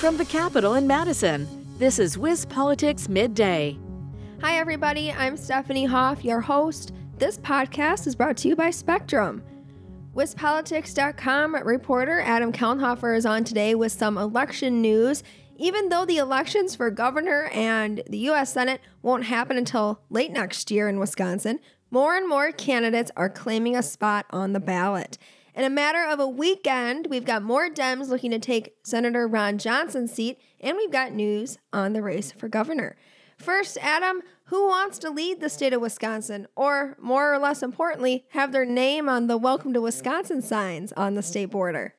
From the Capitol in Madison, this is WisPolitics Midday. Hi, everybody. I'm Stephanie Hoff, your host. This podcast is brought to you by Spectrum. WisPolitics.com reporter Adam Kellenhofer is on today with some election news. Even though the elections for governor and the U.S. Senate won't happen until late next year in Wisconsin, more and more candidates are claiming a spot on the ballot. In a matter of a weekend, we've got more Dems looking to take Senator Ron Johnson's seat, and we've got news on the race for governor. First, Adam, who wants to lead the state of Wisconsin, or more or less importantly, have their name on the Welcome to Wisconsin signs on the state border?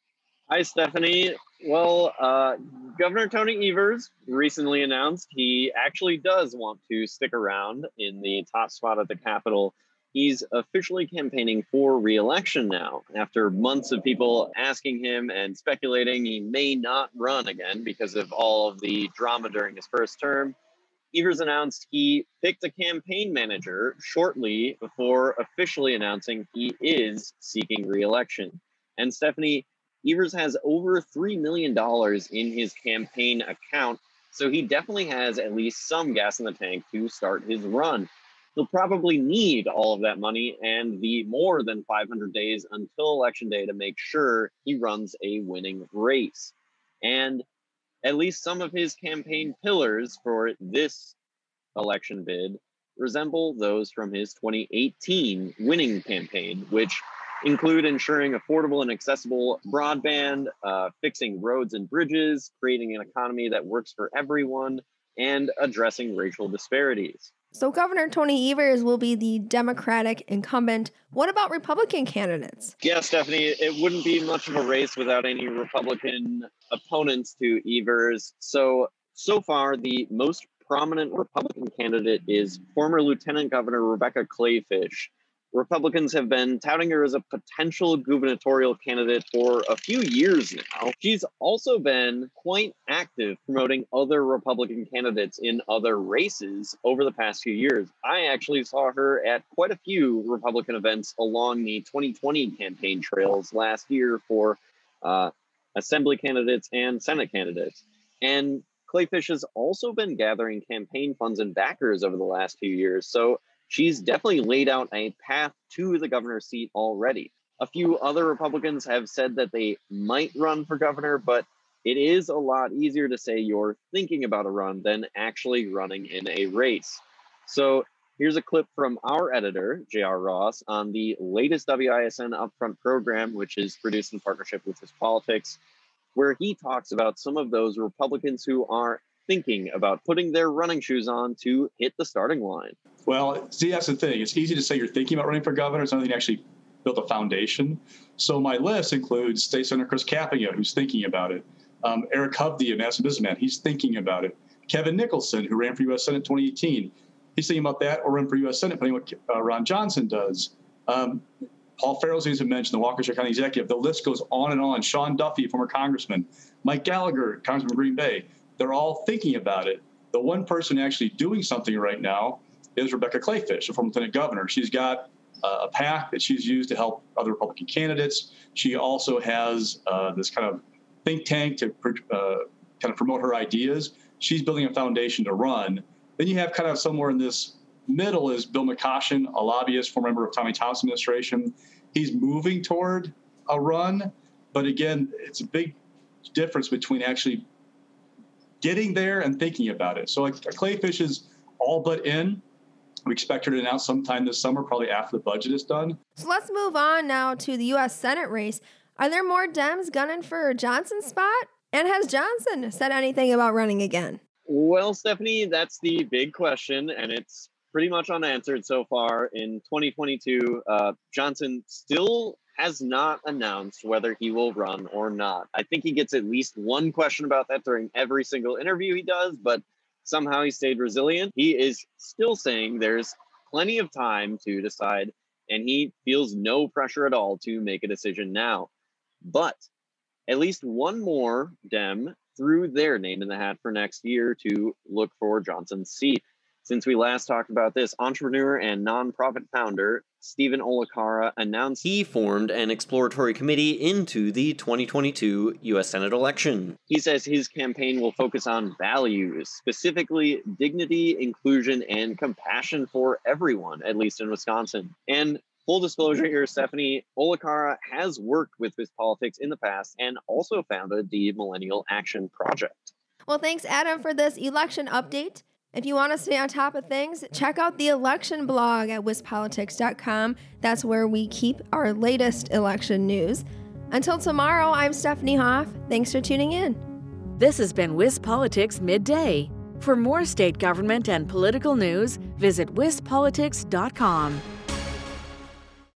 Hi, Stephanie. Well, uh, Governor Tony Evers recently announced he actually does want to stick around in the top spot at the Capitol he's officially campaigning for reelection now after months of people asking him and speculating he may not run again because of all of the drama during his first term. Evers announced he picked a campaign manager shortly before officially announcing he is seeking reelection. And Stephanie, Evers has over $3 million in his campaign account, so he definitely has at least some gas in the tank to start his run he'll probably need all of that money and the more than 500 days until election day to make sure he runs a winning race. And at least some of his campaign pillars for this election bid resemble those from his 2018 winning campaign, which include ensuring affordable and accessible broadband, uh, fixing roads and bridges, creating an economy that works for everyone, and addressing racial disparities. So, Governor Tony Evers will be the Democratic incumbent. What about Republican candidates? Yeah, Stephanie, it wouldn't be much of a race without any Republican opponents to Evers. So, so far, the most prominent Republican candidate is former Lieutenant Governor Rebecca Kleefisch. Republicans have been touting her as a potential gubernatorial candidate for a few years now. She's also been quite active promoting other Republican candidates in other races over the past few years. I actually saw her at quite a few Republican events along the 2020 campaign trails last year for uh, assembly candidates and Senate candidates. And Kleefisch has also been gathering campaign funds and backers over the last few years. So she's definitely laid out a path to the governor's seat already. A few other Republicans have said that they might run for governor, but it is a lot easier to say you're thinking about a run than actually running in a race. So here's a clip from our editor, J.R. Ross, on the latest WISN Upfront program, which is produced in partnership with WisPolitics, where he talks about some of those Republicans who are thinking about putting their running shoes on to hit the starting line? Well, see, that's the thing. It's easy to say you're thinking about running for governor. It's nothing actually built a foundation. So my list includes State Senator Chris Kapenga, who's thinking about it. Um, Eric Hovde, a Madison businessman, he's thinking about it. Kevin Nicholson, who ran for U.S. Senate 2018, he's thinking about that or run for U.S. Senate, depending what uh, Ron Johnson does. Um, Paul Farrow's as mentioned, the Waukesha County Executive. The list goes on and on. Sean Duffy, former congressman. Mike Gallagher, congressman from Green Bay. They're all thinking about it. The one person actually doing something right now is Rebecca Kleefisch, a former lieutenant governor. She's got uh, a PAC that she's used to help other Republican candidates. She also has uh, this kind of think tank to uh, kind of promote her ideas. She's building a foundation to run. Then you have kind of somewhere in this middle is Bill McCoshen, a lobbyist, former member of Tommy Thompson administration. He's moving toward a run, but again, it's a big difference between actually getting there and thinking about it. So a Kleefisch is all but in. We expect her to announce sometime this summer, probably after the budget is done. So let's move on now to the U.S. Senate race. Are there more Dems gunning for Johnson's spot? And has Johnson said anything about running again? Well, Stephanie, that's the big question, and it's pretty much unanswered so far. In 2022, uh, Johnson still has not announced whether he will run or not. I think he gets at least one question about that during every single interview he does, but somehow he stayed resilient. He is still saying there's plenty of time to decide, and he feels no pressure at all to make a decision now. But at least one more Dem threw their name in the hat for next year to look for Johnson's seat. Since we last talked about this, entrepreneur and nonprofit founder Steven Olikara announced he formed an exploratory committee into the 2022 U.S. Senate election. He says his campaign will focus on values, specifically dignity, inclusion, and compassion for everyone, at least in Wisconsin. And full disclosure here, Stephanie Olikara has worked with WisPolitics in the past and also founded the Millennial Action Project. Well, thanks, Adam, for this election update. If you want to stay on top of things, check out the election blog at wispolitics.com. That's where we keep our latest election news. Until tomorrow, I'm Stephanie Hoff. Thanks for tuning in. This has been WisPolitics Midday. For more state government and political news, visit wispolitics.com.